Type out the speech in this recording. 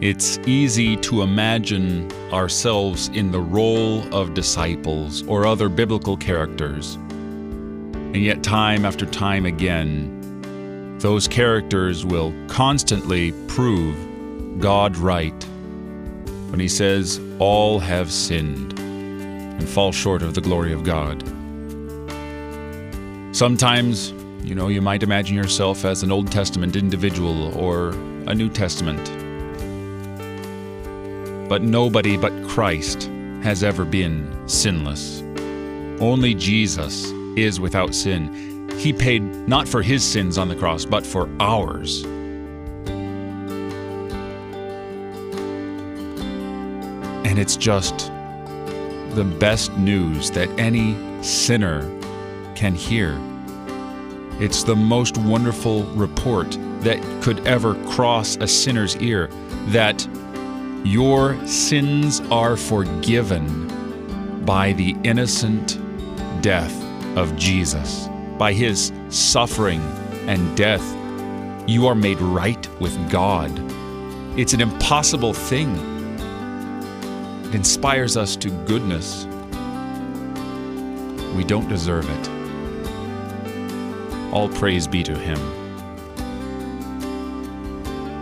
It's easy to imagine ourselves in the role of disciples or other biblical characters. And yet, time after time again, those characters will constantly prove God right when He says, All have sinned and fall short of the glory of God. Sometimes, you know, you might imagine yourself as an Old Testament individual or a New Testament. But nobody but Christ has ever been sinless. Only Jesus is without sin. He paid not for his sins on the cross, but for ours. And it's just the best news that any sinner can hear. It's the most wonderful report that could ever cross a sinner's ear that your sins are forgiven by the innocent death of Jesus. By his suffering and death, you are made right with God. It's an impossible thing. It inspires us to goodness. We don't deserve it. All praise be to him.